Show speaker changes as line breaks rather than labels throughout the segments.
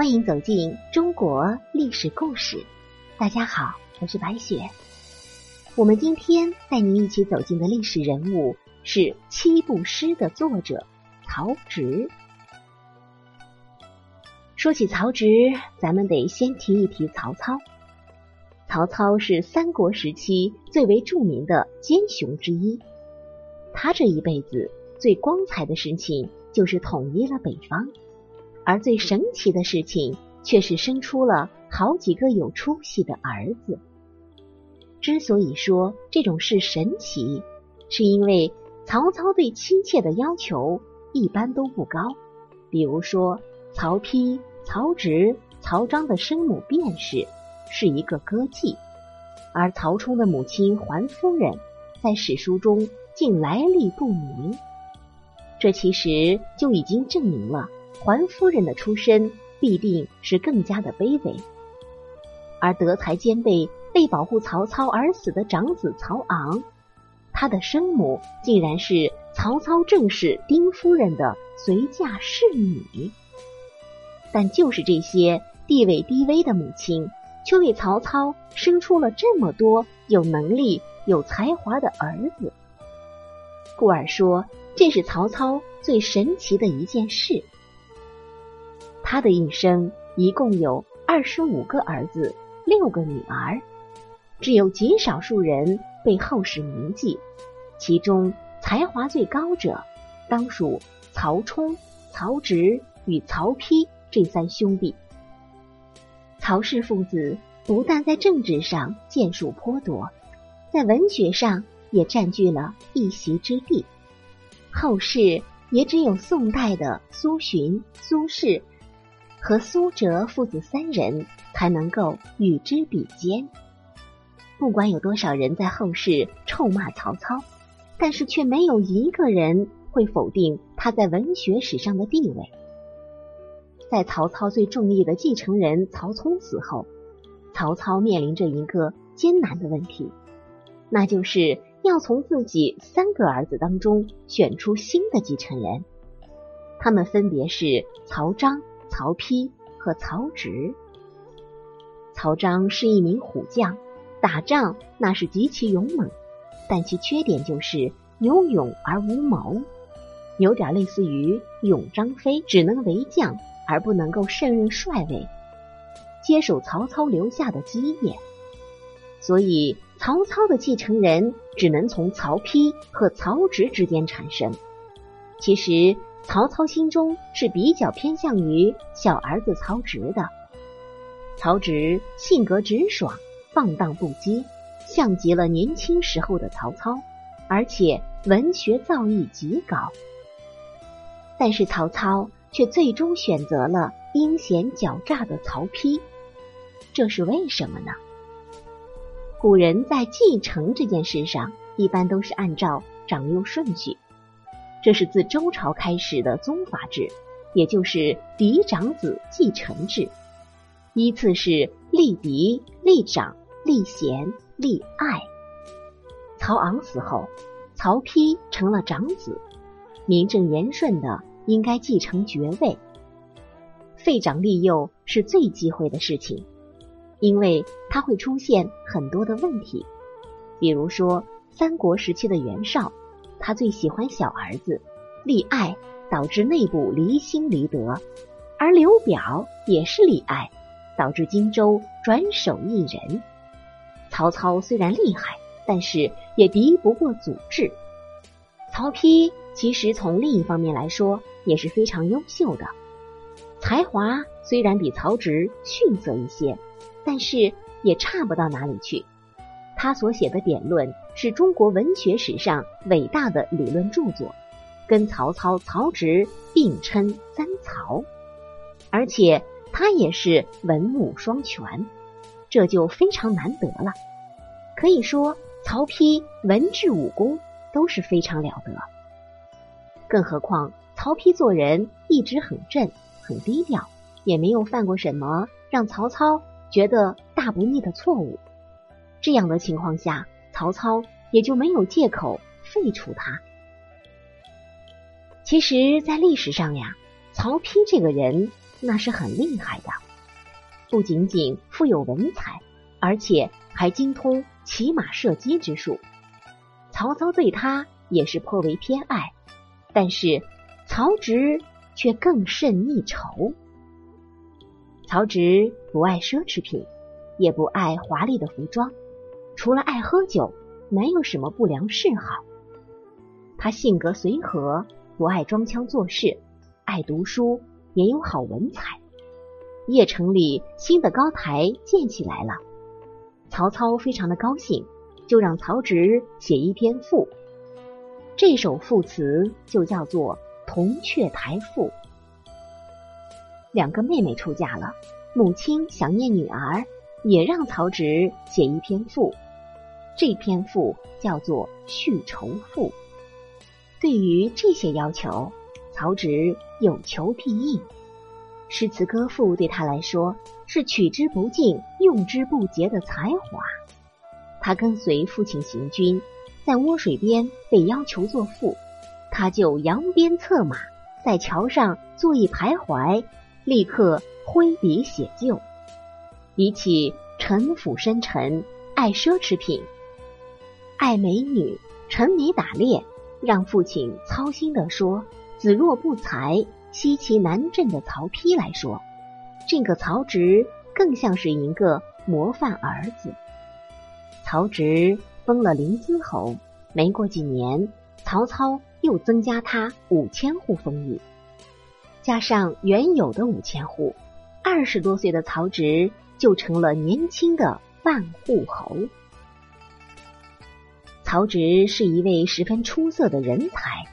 欢迎走进中国历史故事。大家好，我是白雪。我们今天带您一起走进的历史人物是七步诗的作者曹植。说起曹植，咱们得先提一提曹操。曹操是三国时期最为著名的奸雄之一。他这一辈子最光彩的事情就是统一了北方，而最神奇的事情却是生出了好几个有出息的儿子。之所以说这种事神奇，是因为曹操对妻妾的要求一般都不高。比如说，曹丕。曹植、曹彰的生母卞氏是一个歌妓，而曹冲的母亲桓夫人在史书中竟来历不明。这其实就已经证明了桓夫人的出身必定是更加的卑微。而德才兼备、为保护曹操而死的长子曹昂，他的生母竟然是曹操正室丁夫人的随嫁侍女。但就是这些地位低微的母亲，却为曹操生出了这么多有能力、有才华的儿子。故而说，这是曹操最神奇的一件事。他的一生一共有二十五个儿子，六个女儿，只有极少数人被后世铭记。其中才华最高者，当属曹冲、曹植与曹丕。这三兄弟，曹氏父子不但在政治上建树颇多，在文学上也占据了一席之地。后世也只有宋代的苏洵、苏轼和苏辙父子三人才能够与之比肩。不管有多少人在后世臭骂曹操，但是却没有一个人会否定他在文学史上的地位。在曹操最中意的继承人曹冲死后，曹操面临着一个艰难的问题，那就是要从自己三个儿子当中选出新的继承人。他们分别是曹彰、曹丕和曹植。曹彰是一名虎将，打仗那是极其勇猛，但其缺点就是有勇而无谋，有点类似于勇张飞，只能为将。而不能够胜任帅位，接手曹操留下的基业，所以曹操的继承人只能从曹丕和曹植之间产生。其实曹操心中是比较偏向于小儿子曹植的。曹植性格直爽、放荡不羁，像极了年轻时候的曹操，而且文学造诣极高。但是曹操。却最终选择了阴险狡诈的曹丕，这是为什么呢？古人在继承这件事上，一般都是按照长幼顺序，这是自周朝开始的宗法制，也就是嫡长子继承制，依次是立嫡、立长、立贤、立爱。曹昂死后，曹丕成了长子，名正言顺的。应该继承爵位，废长立幼是最忌讳的事情，因为它会出现很多的问题。比如说，三国时期的袁绍，他最喜欢小儿子，立爱导致内部离心离德；而刘表也是立爱，导致荆州转手一人。曹操虽然厉害，但是也敌不过祖制。曹丕其实从另一方面来说。也是非常优秀的，才华虽然比曹植逊色一些，但是也差不到哪里去。他所写的《典论》是中国文学史上伟大的理论著作，跟曹操、曹植并称三曹。而且他也是文武双全，这就非常难得了。可以说，曹丕文治武功都是非常了得，更何况。曹丕做人一直很正、很低调，也没有犯过什么让曹操觉得大不腻的错误。这样的情况下，曹操也就没有借口废除他。其实，在历史上呀，曹丕这个人那是很厉害的，不仅仅富有文采，而且还精通骑马射击之术。曹操对他也是颇为偏爱，但是曹植却更甚一筹。曹植不爱奢侈品，也不爱华丽的服装，除了爱喝酒，没有什么不良嗜好。他性格随和，不爱装腔作势，爱读书，也有好文采。邺城里新的高台建起来了，曹操非常的高兴，就让曹植写一篇赋。这首赋词就叫做《铜雀台赋》。两个妹妹出嫁了，母亲想念女儿，也让曹植写一篇赋。这篇赋叫做《续愁赋》。对于这些要求，曹植有求必应。诗词歌赋对他来说是取之不尽、用之不竭的才华。他跟随父亲行军，在涡水边被要求作赋，他就扬鞭策马，在桥上坐一徘徊，立刻挥笔写就。比起城府深沉、爱奢侈品、爱美女、沉迷打猎。让父亲操心的说：“子若不才，西岐南镇的曹丕来说，这个曹植更像是一个模范儿子。”曹植封了临淄侯，没过几年，曹操又增加他五千户封邑，加上原有的五千户，二十多岁的曹植就成了年轻的万户侯。曹植是一位十分出色的人才，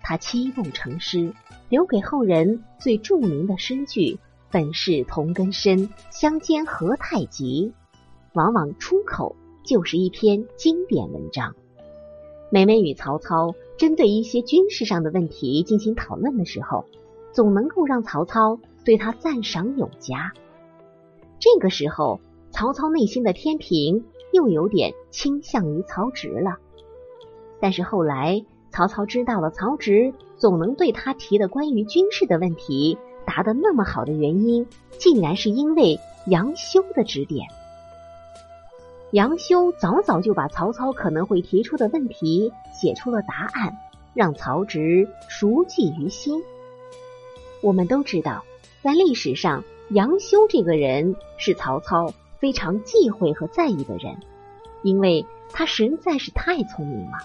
他七步成诗，留给后人最著名的诗句“本是同根生，相煎何太急”，往往出口就是一篇经典文章。每每与曹操针对一些军事上的问题进行讨论的时候，总能够让曹操对他赞赏有加。这个时候，曹操内心的天平。又有点倾向于曹植了，但是后来曹操知道了曹植总能对他提的关于军事的问题答得那么好的原因，竟然是因为杨修的指点。杨修早早就把曹操可能会提出的问题写出了答案，让曹植熟记于心。我们都知道，在历史上，杨修这个人是曹操。非常忌讳和在意的人，因为他实在是太聪明了。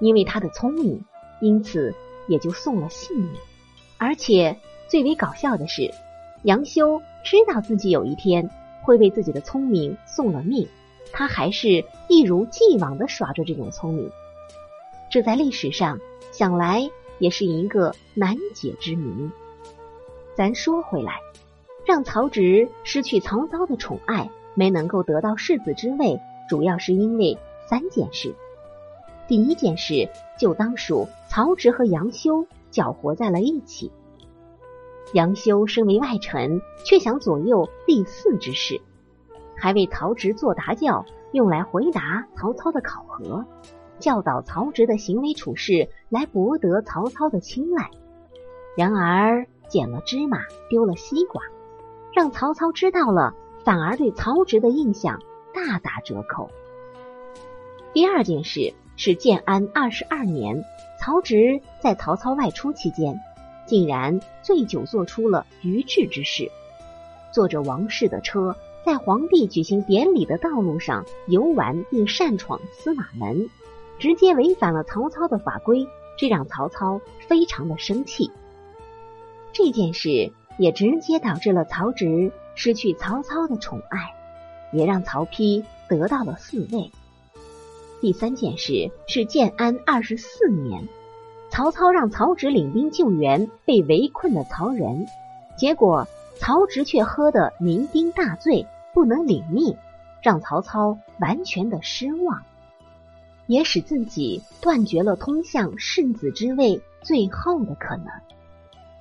因为他的聪明，因此也就送了性命。而且最为搞笑的是，杨修知道自己有一天会为自己的聪明送了命，他还是一如既往的耍着这种聪明。这在历史上想来也是一个难解之谜。咱说回来。让曹植失去曹操的宠爱，没能够得到世子之位，主要是因为三件事。第一件事就当属曹植和杨修搅和在了一起。杨修身为外臣，却想左右立嗣之事，还为曹植做答教，用来回答曹操的考核，教导曹植的行为处事，来博得曹操的青睐。然而捡了芝麻，丢了西瓜。让曹操知道了，反而对曹植的印象大打折扣。第二件事是建安二十二年，曹植在曹操外出期间，竟然醉酒做出了愚智之事，坐着王室的车，在皇帝举行典礼的道路上游玩，并擅闯司马门，直接违反了曹操的法规，这让曹操非常的生气。这件事。也直接导致了曹植失去曹操的宠爱，也让曹丕得到了嗣位。第三件事是建安二十四年，曹操让曹植领兵救援被围困的曹仁，结果曹植却喝得酩酊大醉，不能领命，让曹操完全的失望，也使自己断绝了通向世子之位最后的可能。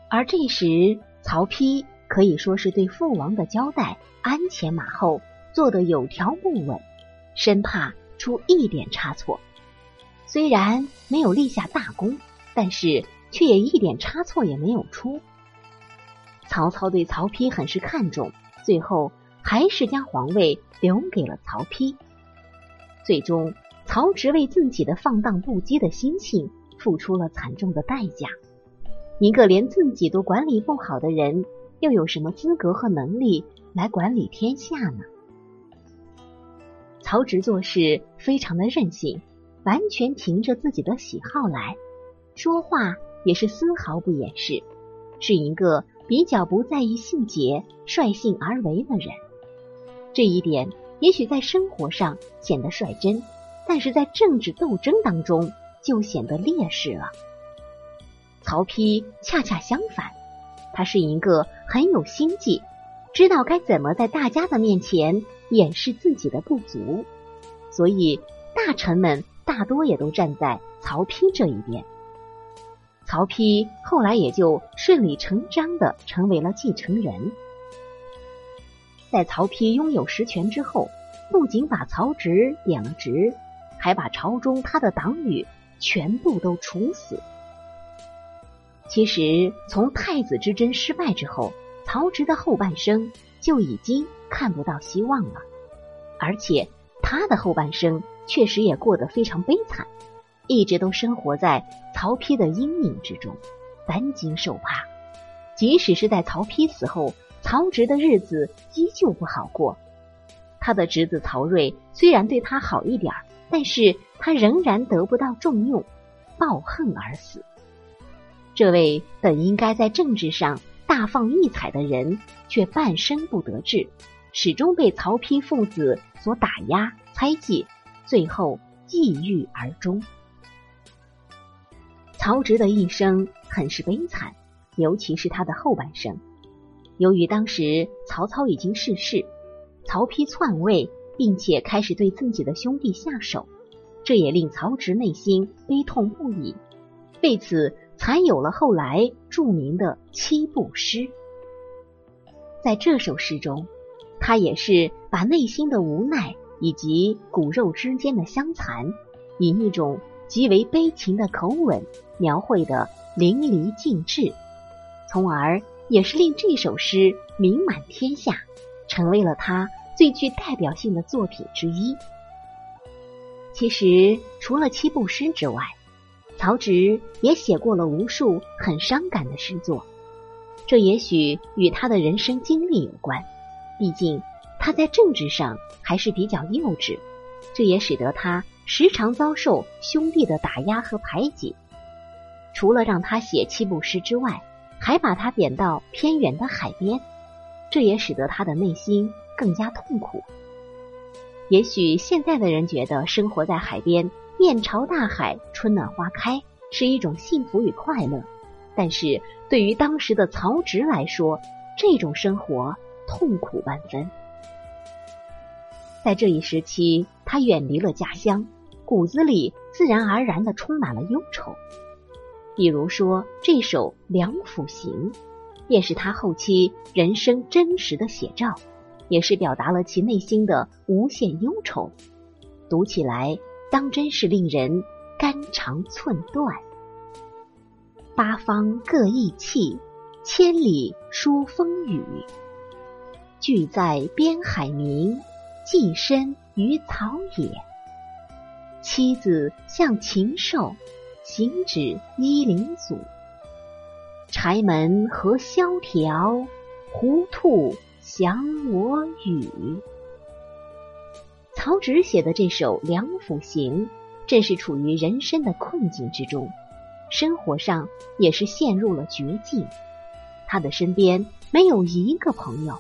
而这时。曹丕可以说是对父王的交代鞍前马后，做得有条不紊，生怕出一点差错。虽然没有立下大功，但是却也一点差错也没有出。曹操对曹丕很是看重，最后还是将皇位留给了曹丕。最终，曹植为自己的放荡不羁的心性付出了惨重的代价。一个连自己都管理不好的人，又有什么资格和能力来管理天下呢？曹植做事非常的任性，完全凭着自己的喜好来说话，也是丝毫不掩饰，是一个。比较不在意细节、率性而为的人，这一点也许在生活上显得率真，但是在政治斗争当中就显得劣势了。曹丕恰恰相反，他是一个很有心计，知道该怎么在大家的面前掩饰自己的不足，所以大臣们大多也都站在曹丕这一边。曹丕后来也就顺理成章的成为了继承人。在曹丕拥有实权之后，不仅把曹植贬了职，还把朝中他的党羽全部都处死。其实，从太子之争失败之后，曹植的后半生就已经看不到希望了，而且他的后半生确实也过得非常悲惨。一直都生活在曹丕的阴影之中，担惊受怕。即使是在曹丕死后，曹植的日子依旧不好过。他的侄子曹睿虽然对他好一点但是他仍然得不到重用，抱恨而死。这位本应该在政治上大放异彩的人，却半生不得志，始终被曹丕父子所打压、猜忌，最后抑郁而终。曹植的一生很是悲惨，尤其是他的后半生。由于当时曹操已经逝世，曹丕篡位，并且开始对自己的兄弟下手，这也令曹植内心悲痛不已。为此，才有了后来著名的七步诗。在这首诗中，他也是把内心的无奈以及骨肉之间的相残，以一种。极为悲情的口吻描绘的淋漓尽致，从而也是令这首诗名满天下，成为了他最具代表性的作品之一。其实，除了七步诗之外，曹植也写过了无数很伤感的诗作。这也许与他的人生经历有关，毕竟他在政治上还是比较幼稚，这也使得他。时常遭受兄弟的打压和排挤，除了让他写七步诗之外，还把他贬到偏远的海边，这也使得他的内心更加痛苦。也许现在的人觉得生活在海边，面朝大海，春暖花开，是一种幸福与快乐，但是对于当时的曹植来说，这种生活痛苦万分。在这一时期，他远离了家乡。骨子里自然而然的充满了忧愁，比如说这首《梁甫行》，便是他后期人生真实的写照，也是表达了其内心的无限忧愁。读起来当真是令人肝肠寸断。八方各异气，千里殊风雨。聚在边海明，寄身于草野。妻子向禽兽，行止衣领阻。柴门何萧条，胡兔降我语。曹植写的这首《梁甫行》，正是处于人生的困境之中，生活上也是陷入了绝境。他的身边没有一个朋友，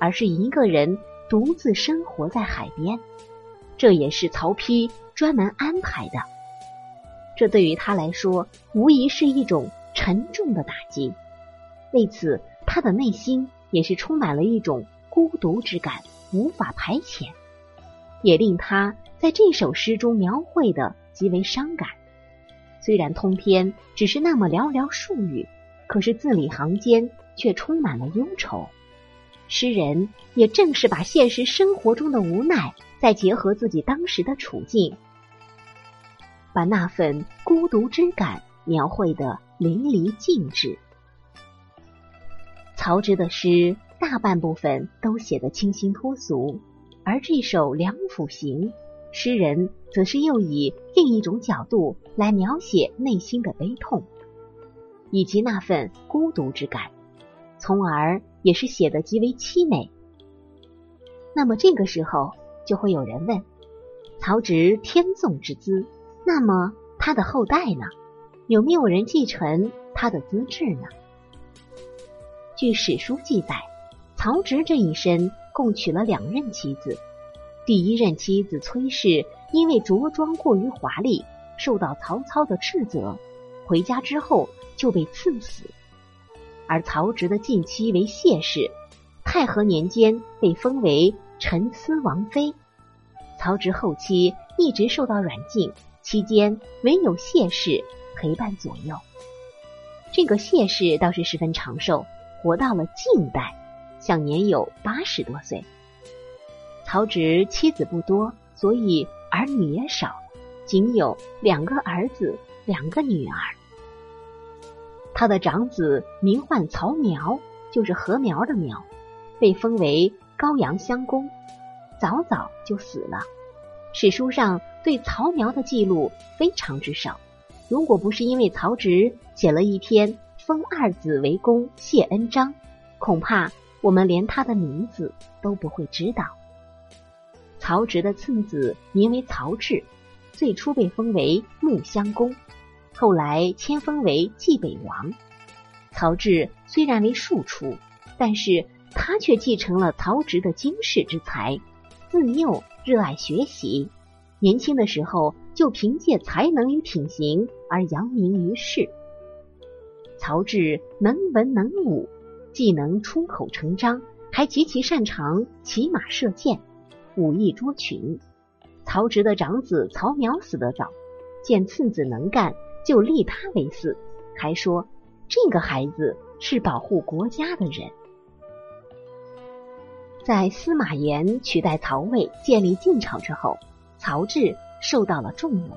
而是一个人独自生活在海边。这也是曹丕。专门安排的，这对于他来说无疑是一种沉重的打击。为此，他的内心也是充满了一种孤独之感，无法排遣，也令他在这首诗中描绘的极为伤感。虽然通篇只是那么寥寥数语，可是字里行间却充满了忧愁。诗人也正是把现实生活中的无奈，再结合自己当时的处境。把那份孤独之感描绘的淋漓尽致。曹植的诗大半部分都写得清新脱俗，而这首《梁甫行》，诗人则是又以另一种角度来描写内心的悲痛，以及那份孤独之感，从而也是写得极为凄美。那么这个时候就会有人问：曹植天纵之姿，那么他的后代呢？有没有人继承他的资质呢？据史书记载，曹植这一生共娶了两任妻子。第一任妻子崔氏因为着装过于华丽，受到曹操的斥责，回家之后就被赐死。而曹植的近妻为谢氏，太和年间被封为陈思王妃。曹植后期一直受到软禁，期间唯有谢氏陪伴左右。这个谢氏倒是十分长寿。活到了近代，享年有八十多岁。曹植妻子不多，所以儿女也少，仅有两个儿子，两个女儿。他的长子名唤曹苗，就是禾苗的苗，被封为高阳乡公，早早就死了。史书上对曹苗的记录非常之少，如果不是因为曹植写了一篇。封二子为公谢恩章，恐怕我们连他的名字都不会知道。曹植的次子名为曹植，最初被封为穆襄公，后来迁封为冀北王。曹植虽然为庶出，但是他却继承了曹植的经世之才，自幼热爱学习，年轻的时候就凭借才能与品行而扬名于世。曹植能文能武，既能出口成章，还极其擅长骑马射箭，武艺卓群。曹植的长子曹苗死得早，见次子能干，就立他为嗣，还说这个孩子是保护国家的人。在司马炎取代曹魏建立晋朝之后，曹植受到了重用，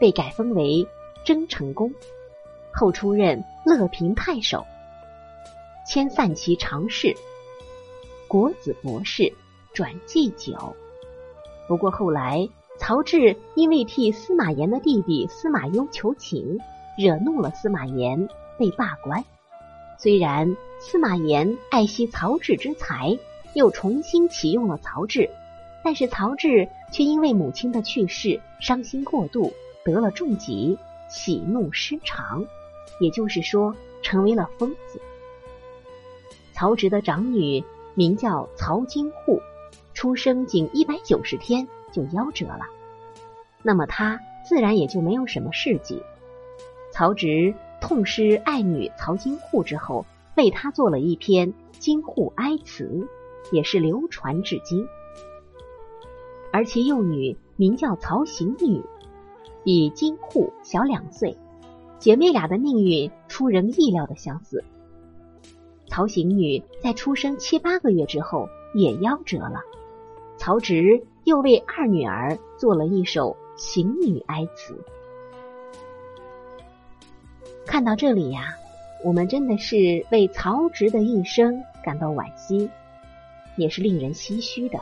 被改封为征成公。后出任乐平太守，迁散骑常侍，国子博士，转祭酒。不过后来，曹植因为替司马炎的弟弟司马攸求情，惹怒了司马炎，被罢官。虽然司马炎爱惜曹植之才，又重新启用了曹植，但是曹植却因为母亲的去世，伤心过度，得了重疾，喜怒失常。也就是说，成为了疯子。曹植的长女名叫曹金户，出生仅一百九十天就夭折了。那么他自然也就没有什么事迹。曹植痛失爱女曹金户之后，为她做了一篇《金户哀词》，也是流传至今。而其幼女名叫曹行女，比金户小两岁。姐妹俩的命运出人意料的相似。曹行女在出生七八个月之后也夭折了，曹植又为二女儿做了一首行女哀词。看到这里呀，我们真的是为曹植的一生感到惋惜，也是令人唏嘘的。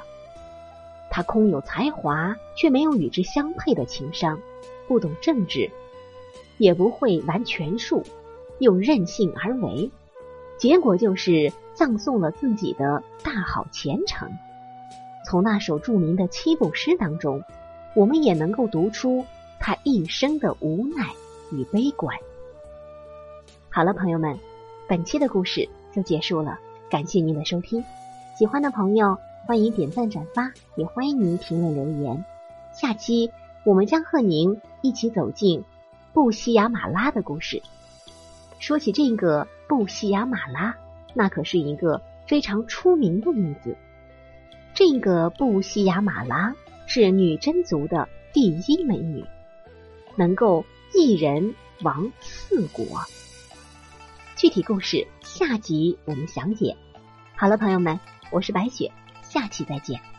他空有才华，却没有与之相配的情商，不懂政治。也不会玩权术，又任性而为，结果就是葬送了自己的大好前程。从那首著名的七步诗当中，我们也能够读出他一生的无奈与悲观。好了，朋友们，本期的故事就结束了，感谢您的收听。喜欢的朋友欢迎点赞转发，也欢迎您评论留言。下期我们将和您一起走进。布西亚马拉的故事。说起这个布西亚马拉，那可是一个非常出名的女子。这个布西亚马拉是女真族的第一美女，能够一人王四国。具体故事下集我们详解。好了，朋友们，我是白雪，下期再见。